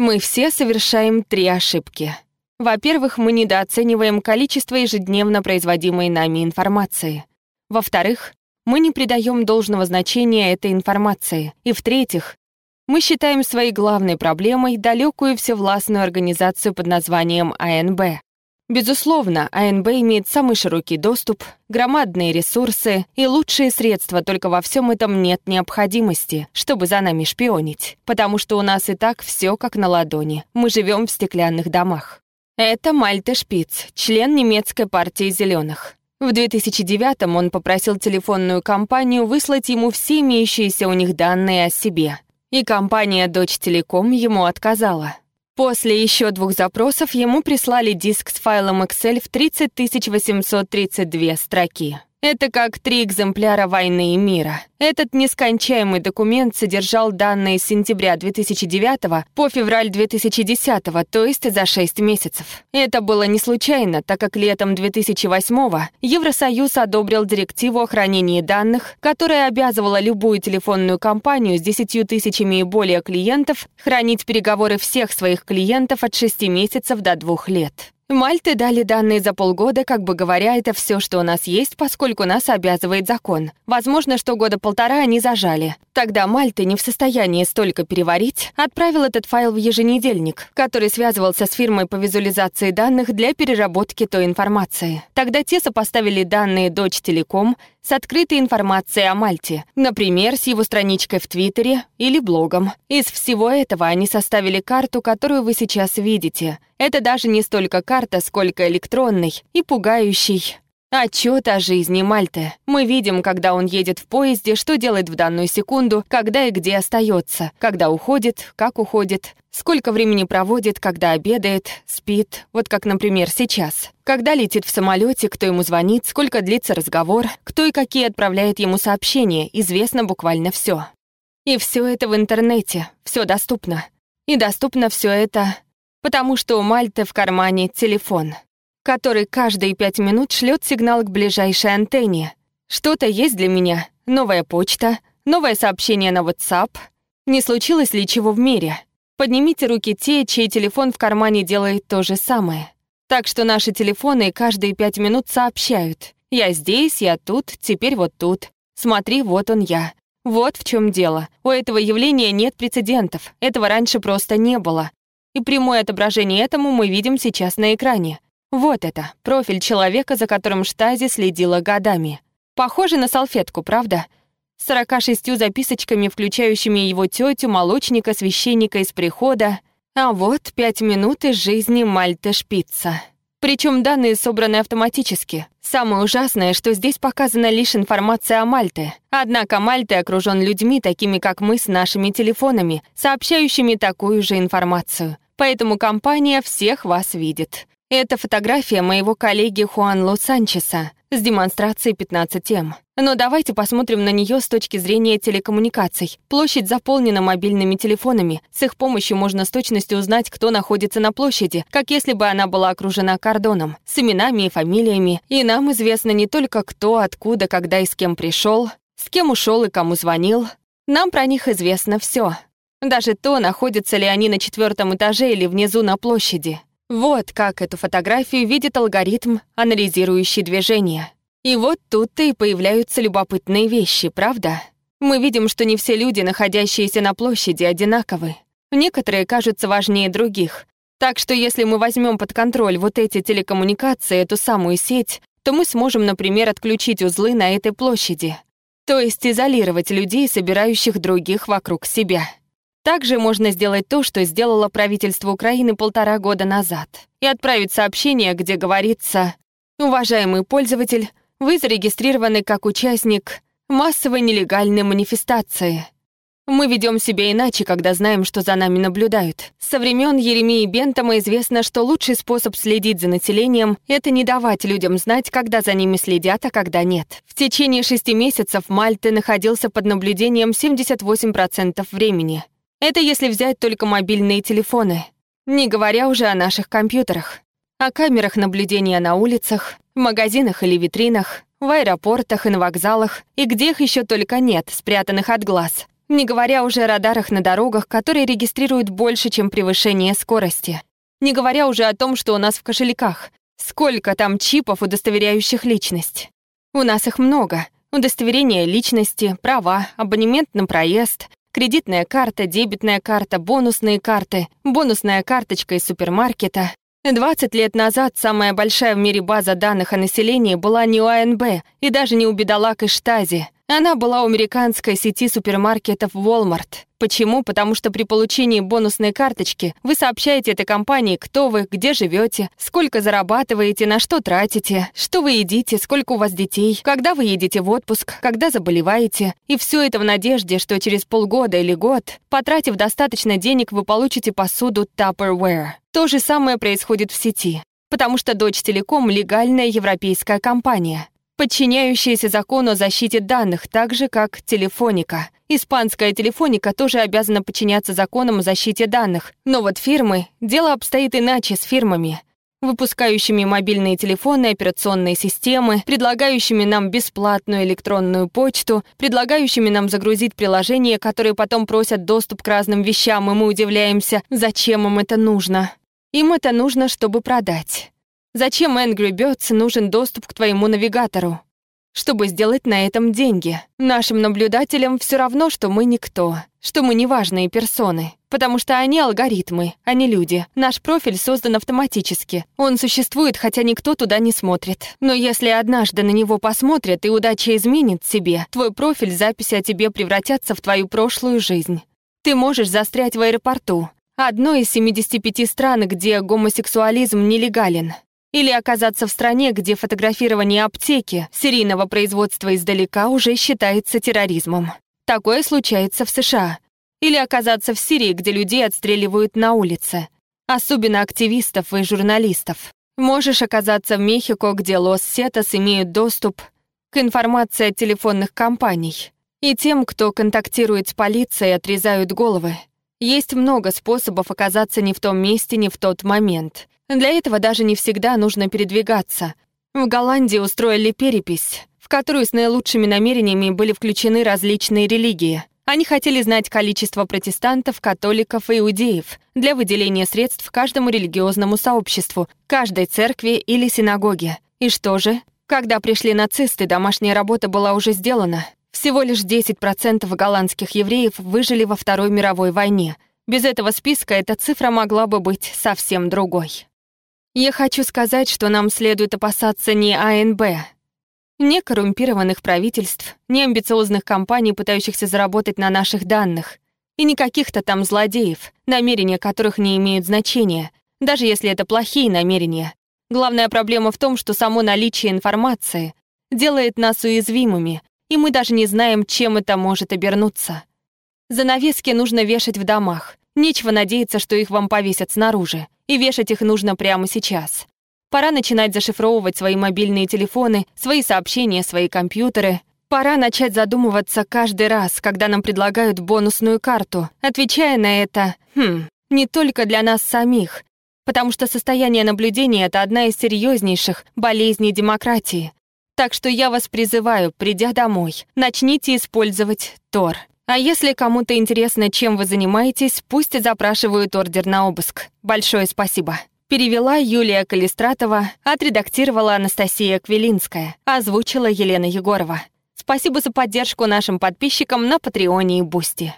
Мы все совершаем три ошибки. Во-первых, мы недооцениваем количество ежедневно производимой нами информации. Во-вторых, мы не придаем должного значения этой информации. И в-третьих, мы считаем своей главной проблемой далекую всевластную организацию под названием АНБ. Безусловно, АНБ имеет самый широкий доступ, громадные ресурсы и лучшие средства, только во всем этом нет необходимости, чтобы за нами шпионить, потому что у нас и так все как на ладони, мы живем в стеклянных домах. Это Мальте Шпиц, член немецкой партии зеленых. В 2009-м он попросил телефонную компанию выслать ему все имеющиеся у них данные о себе. И компания Дочь Телеком ему отказала. После еще двух запросов ему прислали диск с файлом Excel в 30 832 строки. Это как три экземпляра «Войны и мира». Этот нескончаемый документ содержал данные с сентября 2009 по февраль 2010, то есть за 6 месяцев. Это было не случайно, так как летом 2008 Евросоюз одобрил директиву о хранении данных, которая обязывала любую телефонную компанию с 10 тысячами и более клиентов хранить переговоры всех своих клиентов от 6 месяцев до 2 лет. Мальты дали данные за полгода, как бы говоря, это все, что у нас есть, поскольку нас обязывает закон. Возможно, что года полтора они зажали. Тогда Мальты, не в состоянии столько переварить, отправил этот файл в еженедельник, который связывался с фирмой по визуализации данных для переработки той информации. Тогда те сопоставили данные Дочь Телеком с открытой информацией о Мальте, например, с его страничкой в Твиттере или блогом. Из всего этого они составили карту, которую вы сейчас видите. Это даже не столько карта, сколько электронный и пугающий Отчет о жизни Мальты. Мы видим, когда он едет в поезде, что делает в данную секунду, когда и где остается, когда уходит, как уходит, сколько времени проводит, когда обедает, спит, вот как, например, сейчас. Когда летит в самолете, кто ему звонит, сколько длится разговор, кто и какие отправляет ему сообщения, известно буквально все. И все это в интернете, все доступно. И доступно все это, потому что у Мальты в кармане телефон который каждые пять минут шлет сигнал к ближайшей антенне. Что-то есть для меня. Новая почта, новое сообщение на WhatsApp. Не случилось ли чего в мире? Поднимите руки те, чей телефон в кармане делает то же самое. Так что наши телефоны каждые пять минут сообщают. «Я здесь, я тут, теперь вот тут. Смотри, вот он я». Вот в чем дело. У этого явления нет прецедентов. Этого раньше просто не было. И прямое отображение этому мы видим сейчас на экране. Вот это, профиль человека, за которым Штази следила годами. Похоже на салфетку, правда? С 46 записочками, включающими его тетю, молочника, священника из прихода. А вот пять минут из жизни Мальте Шпица. Причем данные собраны автоматически. Самое ужасное, что здесь показана лишь информация о Мальте. Однако Мальте окружен людьми, такими как мы с нашими телефонами, сообщающими такую же информацию. Поэтому компания всех вас видит. Это фотография моего коллеги Хуан Ло Санчеса с демонстрацией 15М. Но давайте посмотрим на нее с точки зрения телекоммуникаций. Площадь заполнена мобильными телефонами. С их помощью можно с точностью узнать, кто находится на площади, как если бы она была окружена кордоном, с именами и фамилиями. И нам известно не только кто, откуда, когда и с кем пришел, с кем ушел и кому звонил. Нам про них известно все. Даже то, находятся ли они на четвертом этаже или внизу на площади. Вот как эту фотографию видит алгоритм, анализирующий движение. И вот тут-то и появляются любопытные вещи, правда? Мы видим, что не все люди, находящиеся на площади, одинаковы. Некоторые кажутся важнее других. Так что если мы возьмем под контроль вот эти телекоммуникации, эту самую сеть, то мы сможем, например, отключить узлы на этой площади. То есть изолировать людей, собирающих других вокруг себя. Также можно сделать то, что сделало правительство Украины полтора года назад, и отправить сообщение, где говорится «Уважаемый пользователь, вы зарегистрированы как участник массовой нелегальной манифестации. Мы ведем себя иначе, когда знаем, что за нами наблюдают. Со времен Еремии Бентома известно, что лучший способ следить за населением — это не давать людям знать, когда за ними следят, а когда нет. В течение шести месяцев Мальты находился под наблюдением 78% времени. Это если взять только мобильные телефоны, не говоря уже о наших компьютерах, о камерах наблюдения на улицах, в магазинах или витринах, в аэропортах и на вокзалах, и где их еще только нет, спрятанных от глаз. Не говоря уже о радарах на дорогах, которые регистрируют больше, чем превышение скорости. Не говоря уже о том, что у нас в кошельках. Сколько там чипов, удостоверяющих личность. У нас их много. Удостоверение личности, права, абонемент на проезд, кредитная карта, дебетная карта, бонусные карты, бонусная карточка из супермаркета. 20 лет назад самая большая в мире база данных о населении была не у АНБ и даже не у бедолаг из Штази — она была у американской сети супермаркетов Walmart. Почему? Потому что при получении бонусной карточки вы сообщаете этой компании, кто вы, где живете, сколько зарабатываете, на что тратите, что вы едите, сколько у вас детей, когда вы едете в отпуск, когда заболеваете. И все это в надежде, что через полгода или год, потратив достаточно денег, вы получите посуду Tupperware. То же самое происходит в сети потому что Дочь Телеком — легальная европейская компания подчиняющаяся закону о защите данных, так же, как телефоника. Испанская телефоника тоже обязана подчиняться законам о защите данных. Но вот фирмы, дело обстоит иначе с фирмами, выпускающими мобильные телефоны, операционные системы, предлагающими нам бесплатную электронную почту, предлагающими нам загрузить приложения, которые потом просят доступ к разным вещам, и мы удивляемся, зачем им это нужно. Им это нужно, чтобы продать. Зачем Angry Birds нужен доступ к твоему навигатору? Чтобы сделать на этом деньги. Нашим наблюдателям все равно, что мы никто, что мы неважные персоны, потому что они алгоритмы, а не люди. Наш профиль создан автоматически. Он существует, хотя никто туда не смотрит. Но если однажды на него посмотрят и удача изменит себе, твой профиль, записи о тебе превратятся в твою прошлую жизнь. Ты можешь застрять в аэропорту, одной из 75 стран, где гомосексуализм нелегален. Или оказаться в стране, где фотографирование аптеки серийного производства издалека уже считается терроризмом. Такое случается в США. Или оказаться в Сирии, где людей отстреливают на улице. Особенно активистов и журналистов. Можешь оказаться в Мехико, где Лос-Сетас имеют доступ к информации от телефонных компаний. И тем, кто контактирует с полицией, отрезают головы. Есть много способов оказаться не в том месте, не в тот момент. Для этого даже не всегда нужно передвигаться. В Голландии устроили перепись, в которую с наилучшими намерениями были включены различные религии. Они хотели знать количество протестантов, католиков и иудеев для выделения средств каждому религиозному сообществу, каждой церкви или синагоге. И что же? Когда пришли нацисты, домашняя работа была уже сделана. Всего лишь 10% голландских евреев выжили во Второй мировой войне. Без этого списка эта цифра могла бы быть совсем другой. Я хочу сказать, что нам следует опасаться не АНБ, не коррумпированных правительств, не амбициозных компаний, пытающихся заработать на наших данных, и не каких-то там злодеев, намерения которых не имеют значения, даже если это плохие намерения. Главная проблема в том, что само наличие информации делает нас уязвимыми, и мы даже не знаем, чем это может обернуться. Занавески нужно вешать в домах. Нечего надеяться, что их вам повесят снаружи и вешать их нужно прямо сейчас. Пора начинать зашифровывать свои мобильные телефоны, свои сообщения, свои компьютеры. Пора начать задумываться каждый раз, когда нам предлагают бонусную карту, отвечая на это «хм, не только для нас самих», потому что состояние наблюдения — это одна из серьезнейших болезней демократии. Так что я вас призываю, придя домой, начните использовать Tor. А если кому-то интересно, чем вы занимаетесь, пусть запрашивают ордер на обыск. Большое спасибо. Перевела Юлия Калистратова, отредактировала Анастасия Квилинская, озвучила Елена Егорова. Спасибо за поддержку нашим подписчикам на Patreon'е и Boosty.